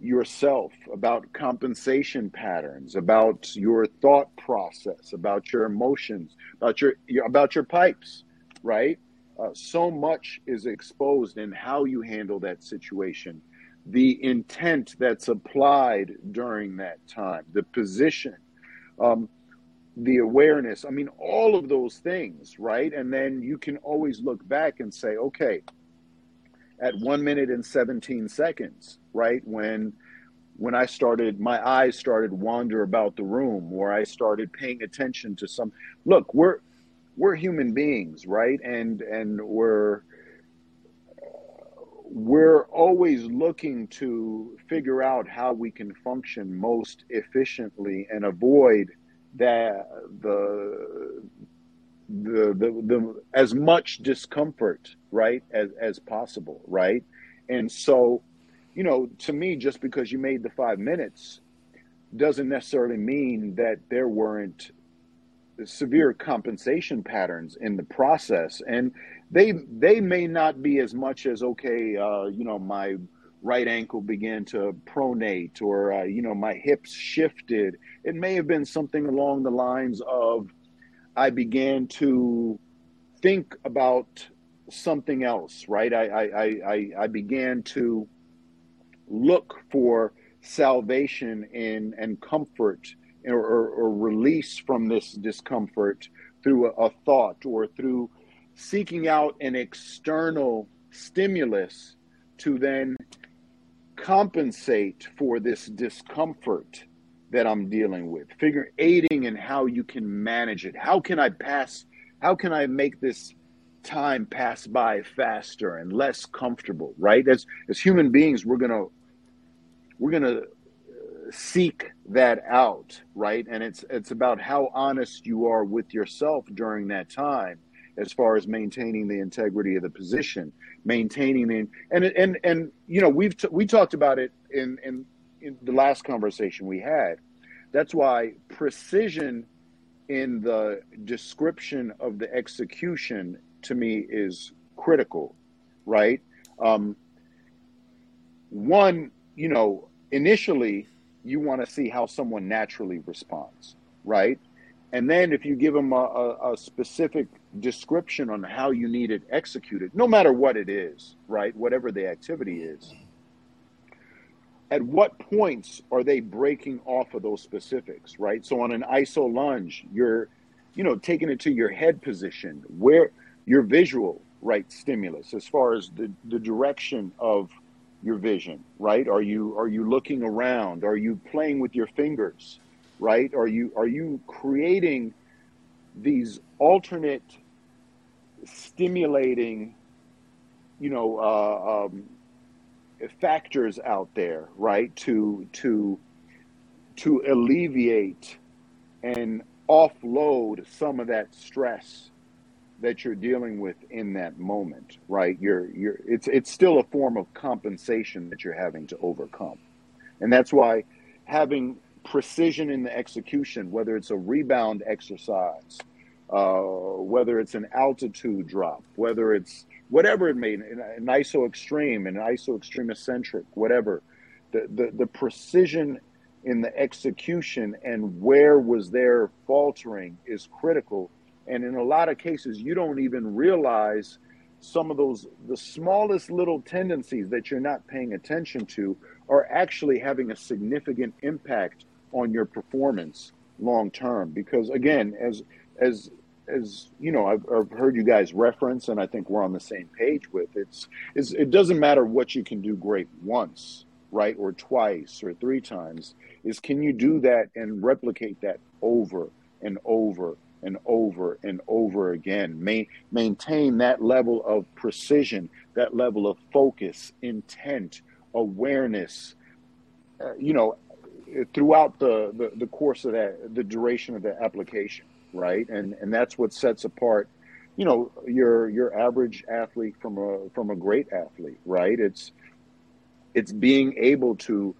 yourself, about compensation patterns, about your thought process, about your emotions, about your, your about your pipes, right? Uh, so much is exposed in how you handle that situation, the intent that's applied during that time, the position, um, the awareness. I mean, all of those things, right? And then you can always look back and say, okay, at one minute and 17 seconds, right? When when I started, my eyes started wander about the room, where I started paying attention to some. Look, we're we're human beings, right? And and we're we're always looking to figure out how we can function most efficiently and avoid that the the, the, the as much discomfort right as as possible right? And so you know to me just because you made the five minutes doesn't necessarily mean that there weren't severe compensation patterns in the process and they they may not be as much as okay uh, you know my right ankle began to pronate or uh, you know my hips shifted it may have been something along the lines of I began to think about something else, right? I, I, I, I began to look for salvation in and comfort or, or, release from this discomfort through a, a thought or through seeking out an external stimulus to then compensate for this discomfort that I'm dealing with. Figure aiding in how you can manage it. How can I pass? How can I make this time pass by faster and less comfortable? Right? As as human beings, we're gonna we're gonna seek that out, right? And it's it's about how honest you are with yourself during that time, as far as maintaining the integrity of the position, maintaining the and and and you know we've t- we talked about it in in in the last conversation we had. That's why precision in the description of the execution to me is critical, right? Um, one, you know, initially you want to see how someone naturally responds, right? And then if you give them a, a, a, specific description on how you need it executed, no matter what it is, right? Whatever the activity is, at what points are they breaking off of those specifics, right? So on an iso lunge, you're, you know, taking it to your head position, where your visual, right, stimulus, as far as the, the direction of your vision, right? Are you are you looking around? Are you playing with your fingers, right? Are you are you creating these alternate stimulating, you know, uh, um, factors out there, right, to to to alleviate and offload some of that stress that you're dealing with in that moment, right? You're you're it's it's still a form of compensation that you're having to overcome. And that's why having precision in the execution, whether it's a rebound exercise uh, whether it's an altitude drop, whether it's whatever it may, an, an iso extreme, an iso extreme eccentric, whatever. The, the, the precision in the execution and where was there faltering is critical. And in a lot of cases, you don't even realize some of those, the smallest little tendencies that you're not paying attention to are actually having a significant impact on your performance long term. Because again, as, as, as you know, I've, I've, heard you guys reference, and I think we're on the same page with it's, it's, it doesn't matter what you can do great once, right, or twice or three times. Is can you do that and replicate that over and over and over and over again? Ma- maintain that level of precision, that level of focus, intent, awareness. Uh, you know, throughout the, the the course of that, the duration of the application right? And and that's what sets apart, you know, your your average athlete from a from a great athlete, right? It's it's being able to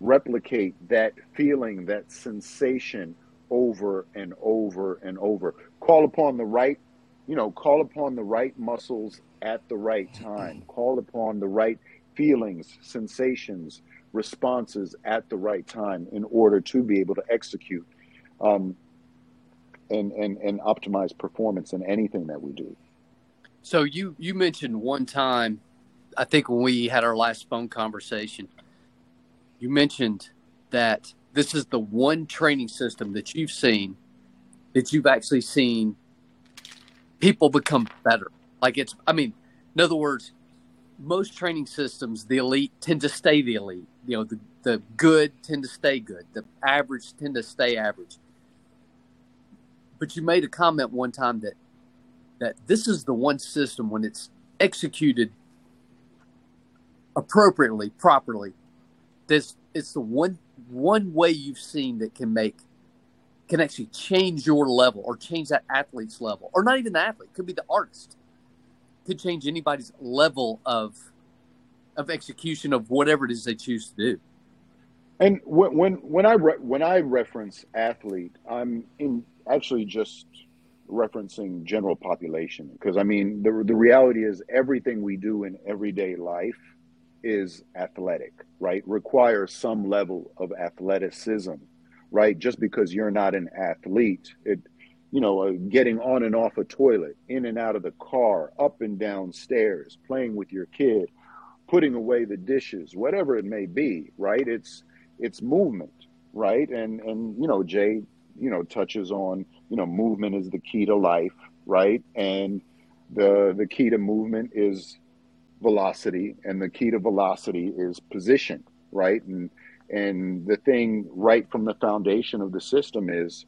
replicate that feeling, that sensation over and over and over. Call upon the right, you know, call upon the right muscles at the right time. Call upon the right feelings, sensations, responses at the right time in order to be able to execute. Um, and, and, and optimize performance in anything that we do. So you you mentioned one time, I think when we had our last phone conversation, you mentioned that this is the one training system that you've seen that you've actually seen people become better. Like it's, I mean, in other words, most training systems, the elite tend to stay the elite. You know, the, the good tend to stay good. The average tend to stay average but you made a comment one time that that this is the one system when it's executed appropriately, properly. This it's the one one way you've seen that can make can actually change your level or change that athlete's level, or not even the athlete. Could be the artist. Could change anybody's level of of execution of whatever it is they choose to do. And when when when I re- when I reference athlete, I'm in actually just referencing general population because I mean the the reality is everything we do in everyday life is athletic, right? Requires some level of athleticism, right? Just because you're not an athlete, it you know, uh, getting on and off a toilet, in and out of the car, up and down stairs, playing with your kid, putting away the dishes, whatever it may be, right? It's it's movement, right? And and you know, Jay you know touches on you know movement is the key to life right and the the key to movement is velocity and the key to velocity is position right and and the thing right from the foundation of the system is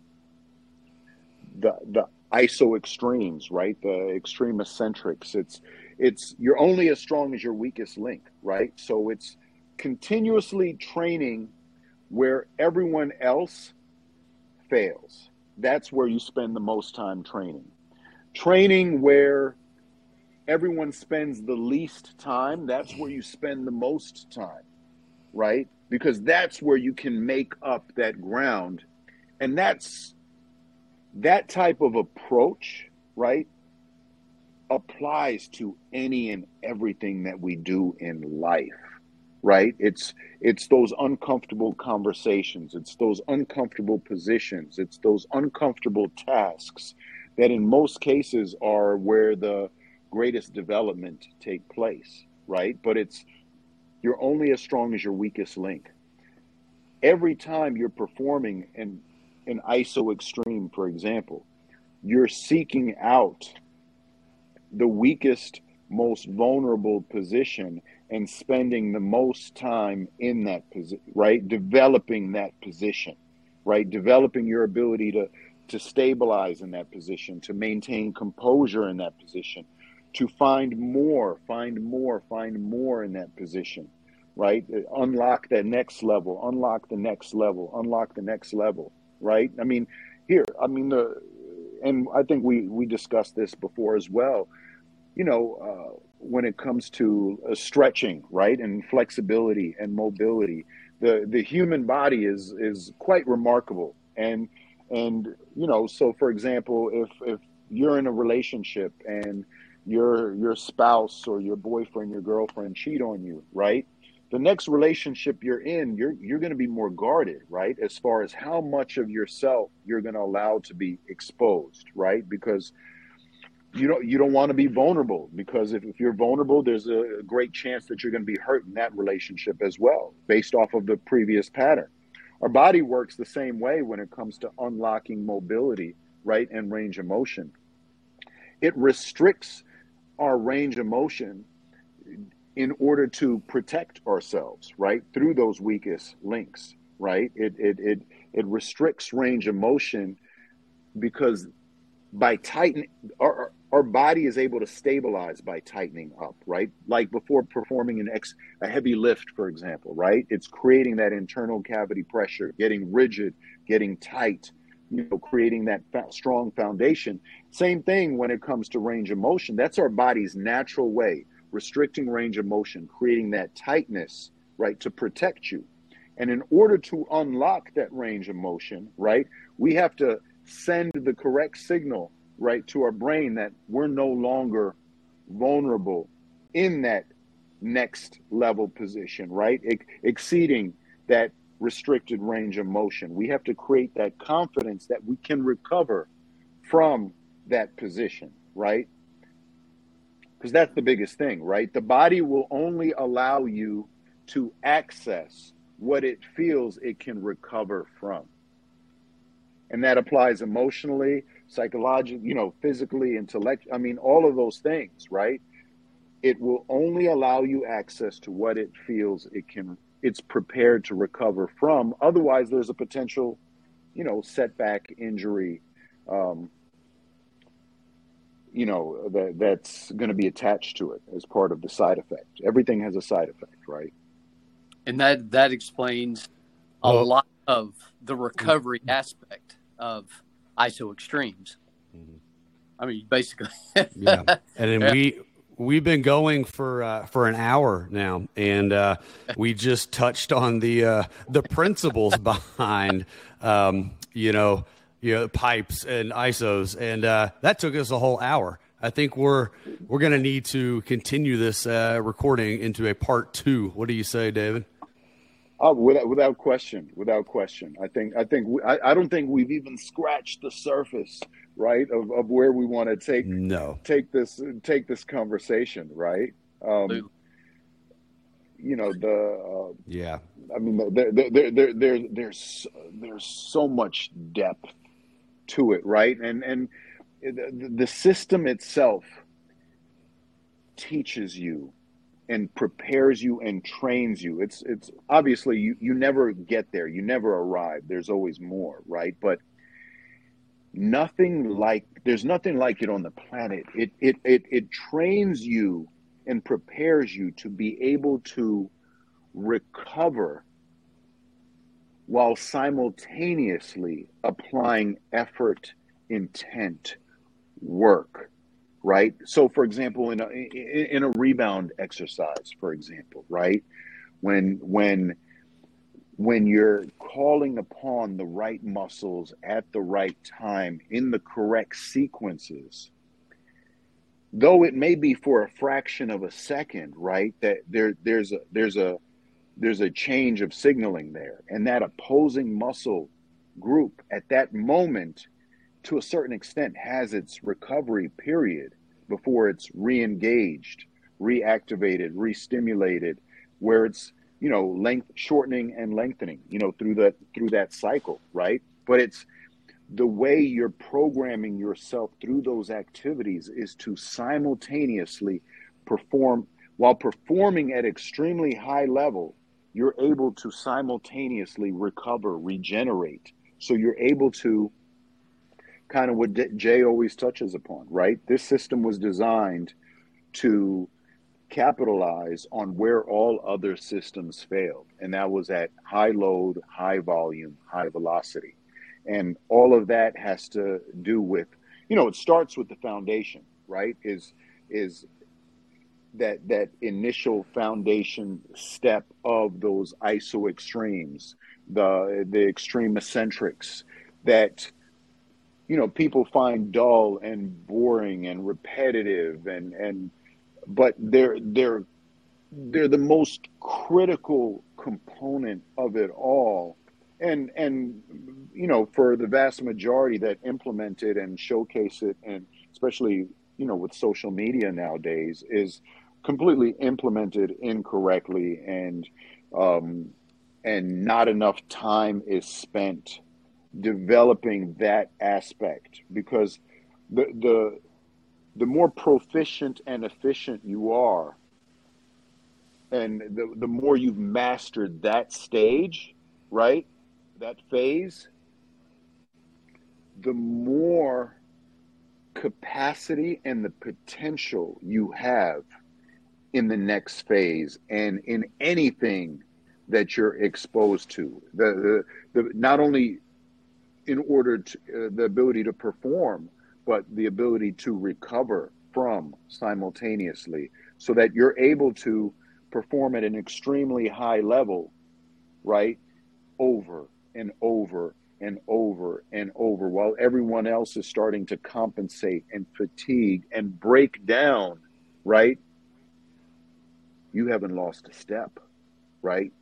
the the iso extremes right the extreme eccentrics it's it's you're only as strong as your weakest link right so it's continuously training where everyone else fails. That's where you spend the most time training. Training where everyone spends the least time, that's where you spend the most time, right? Because that's where you can make up that ground. And that's that type of approach, right, applies to any and everything that we do in life right it's it's those uncomfortable conversations it's those uncomfortable positions it's those uncomfortable tasks that in most cases are where the greatest development take place right but it's you're only as strong as your weakest link every time you're performing an an iso extreme for example you're seeking out the weakest most vulnerable position and spending the most time in that position, right? Developing that position, right? Developing your ability to to stabilize in that position, to maintain composure in that position, to find more, find more, find more in that position, right? Unlock that next level, unlock the next level, unlock the next level, right? I mean, here, I mean the and I think we we discussed this before as well. You know, uh, when it comes to uh, stretching, right, and flexibility and mobility. The the human body is is quite remarkable, and And you know, so for example, if if you're in a relationship and your your spouse or your boyfriend, your girlfriend cheat on you, right? The next relationship you're in, you're you're going to be more guarded, right? As far as how much of yourself you're going to allow to be exposed, right? Because you don't you don't want to be vulnerable because if, if you're vulnerable, there's a great chance that you're going to be hurt in that relationship as well, based off of the previous pattern. Our body works the same way when it comes to unlocking mobility, right, and range of motion. It restricts our range of motion in order to protect ourselves, right, through those weakest links, right? It it it it restricts range of motion because by tightening our our body is able to stabilize by tightening up, right? Like before performing an ex a heavy lift, for example, right? It's creating that internal cavity pressure, getting rigid, getting tight, you know, creating that strong foundation. Same thing when it comes to range of motion. That's our body's natural way, restricting range of motion, creating that tightness, right, to protect you. And in order to unlock that range of motion, right, we have to send the correct signal right to our brain that we're no longer vulnerable in that next level position right exceeding that restricted range of motion we have to create that confidence that we can recover from that position right because that's the biggest thing right the body will only allow you to access what it feels it can recover from and that applies emotionally psychologically, you know, physically, intellect. I mean, all of those things, right? It will only allow you access to what it feels it can, it's prepared to recover from. Otherwise, there's a potential, you know, setback, injury, um, you know, that that's going to be attached to it as part of the side effect. Everything has a side effect, right? And that that explains a well, lot of the recovery aspect of iso extremes. Mm-hmm. I mean, basically. yeah, and then yeah. we we've been going for uh, for an hour now, and uh, we just touched on the uh, the principles behind um, you know you know pipes and isos, and uh, that took us a whole hour. I think we're we're going to need to continue this uh, recording into a part two. What do you say, David? Oh, without without question, without question. I think I think we, I, I don't think we've even scratched the surface, right, of, of where we want to take no take this take this conversation, right? Um, you know the uh, yeah. I mean, there there there, there, there there's there's so much depth to it, right? And and the, the system itself teaches you and prepares you and trains you. It's it's obviously you you never get there. You never arrive. There's always more, right? But nothing like there's nothing like it on the planet. It it it it trains you and prepares you to be able to recover while simultaneously applying effort, intent, work right? So, for example, in a in a rebound exercise, for example, right, when when when you're calling upon the right muscles at the right time in the correct sequences, though it may be for a fraction of a second, right? That there there's a there's a there's a change of signaling there, and that opposing muscle group at that moment to a certain extent has its recovery period before it's re-engaged reactivated re-stimulated where it's you know length shortening and lengthening you know through that through that cycle right? But it's the way you're programming yourself through those activities is to simultaneously perform. While performing at extremely high level you're able to simultaneously recover regenerate. So you're able to kind of what Jay always touches upon, right? This system was designed to capitalize on where all other systems failed, and that was at high load, high volume, high velocity. And all of that has to do with, you know, it starts with the foundation, right? Is is that that initial foundation step of those iso extremes, the the extreme eccentrics that you know people find dull and boring and repetitive and and but they're they're they're the most critical component of it all. And and you know for the vast majority that implement it and showcase it and especially you know with social media nowadays is completely implemented incorrectly and um, and not enough time is spent developing that aspect because the the the more proficient and efficient you are and the, the more you've mastered that stage right that phase the more capacity and the potential you have in the next phase and in anything that you're exposed to. The, the, the not only in order to uh, the ability to perform but the ability to recover from simultaneously so that you're able to perform at an extremely high level right over and over and over and over while everyone else is starting to compensate and fatigue and break down, right? You haven't lost a step, right?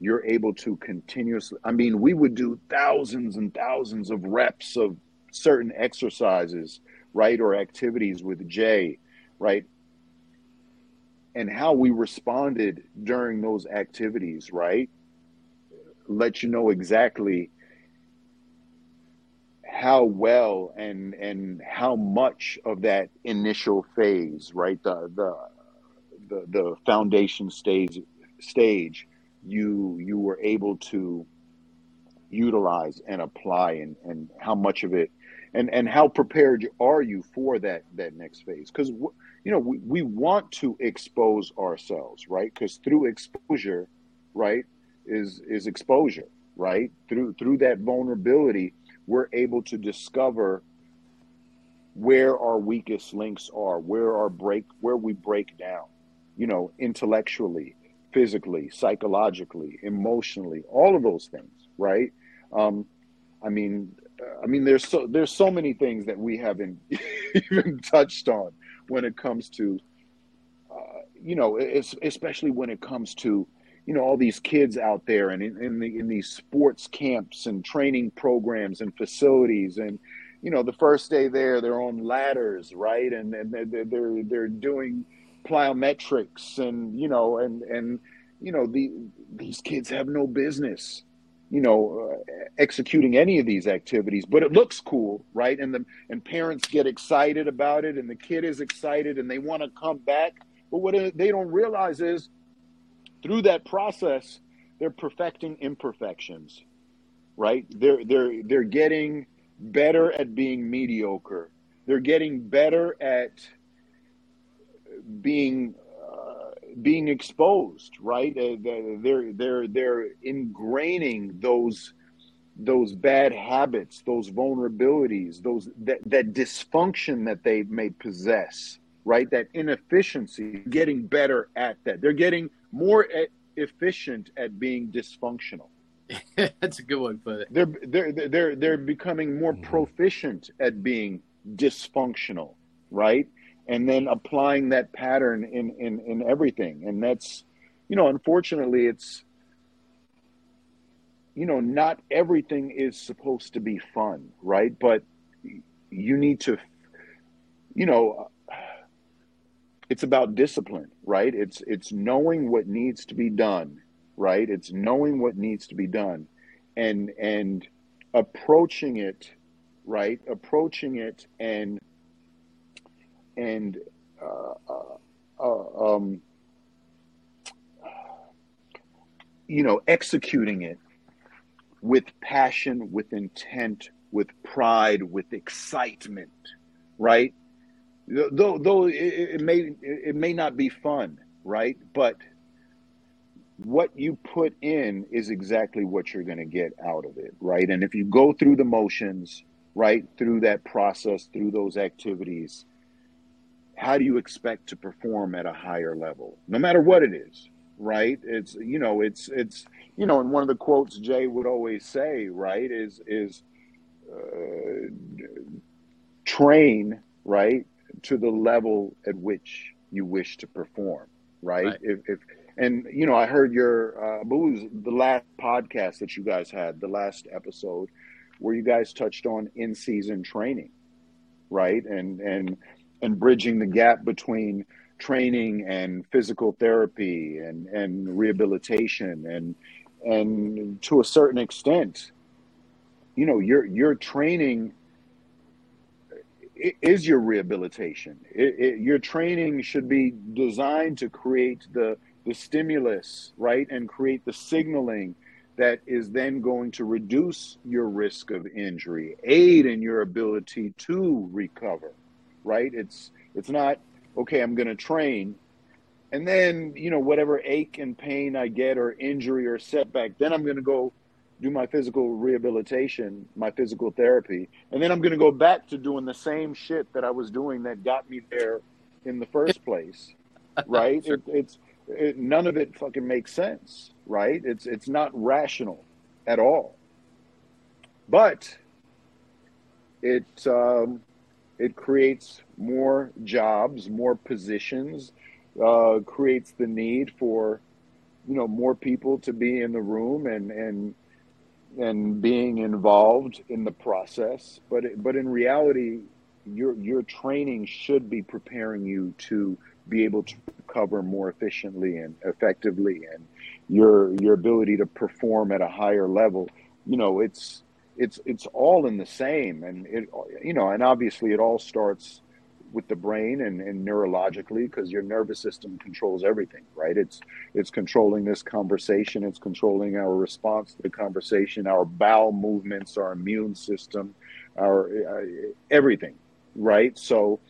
You're able to continuously, I mean, we would do thousands and thousands of reps of certain exercises, right? Or activities with Jay, right? And how we responded during those activities, right? Let you know exactly how well and and how much of that initial phase, right, the the the, the foundation stage stage, you you were able to utilize and apply, and and how much of it, and and how prepared are you for that that next phase? Because you know we, we want to expose ourselves, right? Because through exposure, right, is is exposure, right? Through through that vulnerability we're able to discover where our weakest links are, where our break, where we break down, you know, intellectually, physically, psychologically, emotionally, all of those things, right? Um, I mean, I mean, there's so there's so many things that we haven't even touched on when it comes to, uh, you know, especially when it comes to you know all these kids out there and in, in, the, in these sports camps and training programs and facilities and you know the first day there they're on ladders right? And, and they're, they're they're doing plyometrics and you know and and you know the these kids have no business you know uh, executing any of these activities but it looks cool right and the and parents get excited about it and the kid is excited and they want to come back but what they don't realize is through that process, they're perfecting imperfections, right? They're they're they're getting better at being mediocre. They're getting better at being being exposed, right? Uh, they're they're they're ingraining those those bad habits, those vulnerabilities, those that, that dysfunction that they may possess, right? That inefficiency, getting better at that. They're getting more efficient at being dysfunctional. That's a good one for it. They're they're they're they're becoming more mm-hmm. proficient at being dysfunctional, right? And then applying that pattern in in in everything, and that's you know, unfortunately, it's you know, not everything is supposed to be fun, right? But you need to, you know, it's about discipline, right? It's it's knowing what needs to be done, right? It's knowing what needs to be done, and and approaching it, right? Approaching it and and uh, uh, uh, um, you know, executing it with passion, with intent, with pride, with excitement, right? though though it, it may it may not be fun, right? But what you put in is exactly what you're going to get out of it, right? And if you go through the motions, right, through that process, through those activities, how do you expect to perform at a higher level, no matter what it is, right? It's you know, it's it's you know, and one of the quotes Jay would always say, right, is is uh, train right to the level at which you wish to perform. Right. Right. If, if and you know, I heard your uh, was the last podcast that you guys had, the last episode, where you guys touched on in season training, right? And and and bridging the gap between training and physical therapy and and rehabilitation and and to a certain extent, you know, your your training is your rehabilitation. It, it, your training should be designed to create the the stimulus, right, and create the signaling that is then going to reduce your risk of injury, aid in your ability to recover, right? It's it's not okay. I'm going to train, and then you know whatever ache and pain I get or injury or setback, then I'm going to go do my physical rehabilitation, my physical therapy, and then I'm going to go back to doing the same shit that I was doing that got me there in the first place, right? Sure. it, it's it, none of it fucking makes sense, right? It's it's not rational at all. But it um, it creates more jobs, more positions, uh, creates the need for you know more people to be in the room and and and being involved in the process. But it, but in reality, your your training should be preparing you to be able to recover more efficiently and effectively, and your your ability to perform at a higher level. You know, it's it's it's all in the same, and it you know, and obviously it all starts with the brain and, and neurologically because your nervous system controls everything right? It's it's controlling this conversation it's controlling our response to the conversation our bowel movements our immune system our uh, everything right? So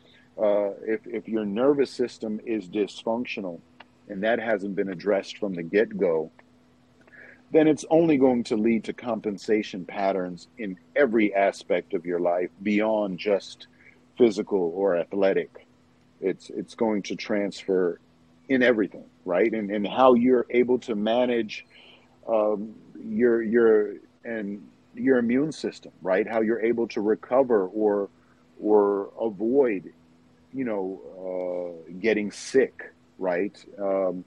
uh, if, if your nervous system is dysfunctional and that hasn't been addressed from the get-go then it's only going to lead to compensation patterns in every aspect of your life beyond just physical or athletic. It's it's going to transfer in everything, right? And and how you're able to manage um, your your and your immune system, right? How you're able to recover or or avoid, you know, uh, getting sick, right? Um,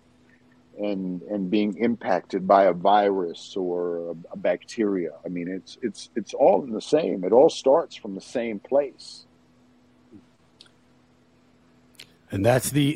and and being impacted by a virus or a, a bacteria. I mean, it's it's it's all in the same. It all starts from the same place. And that's the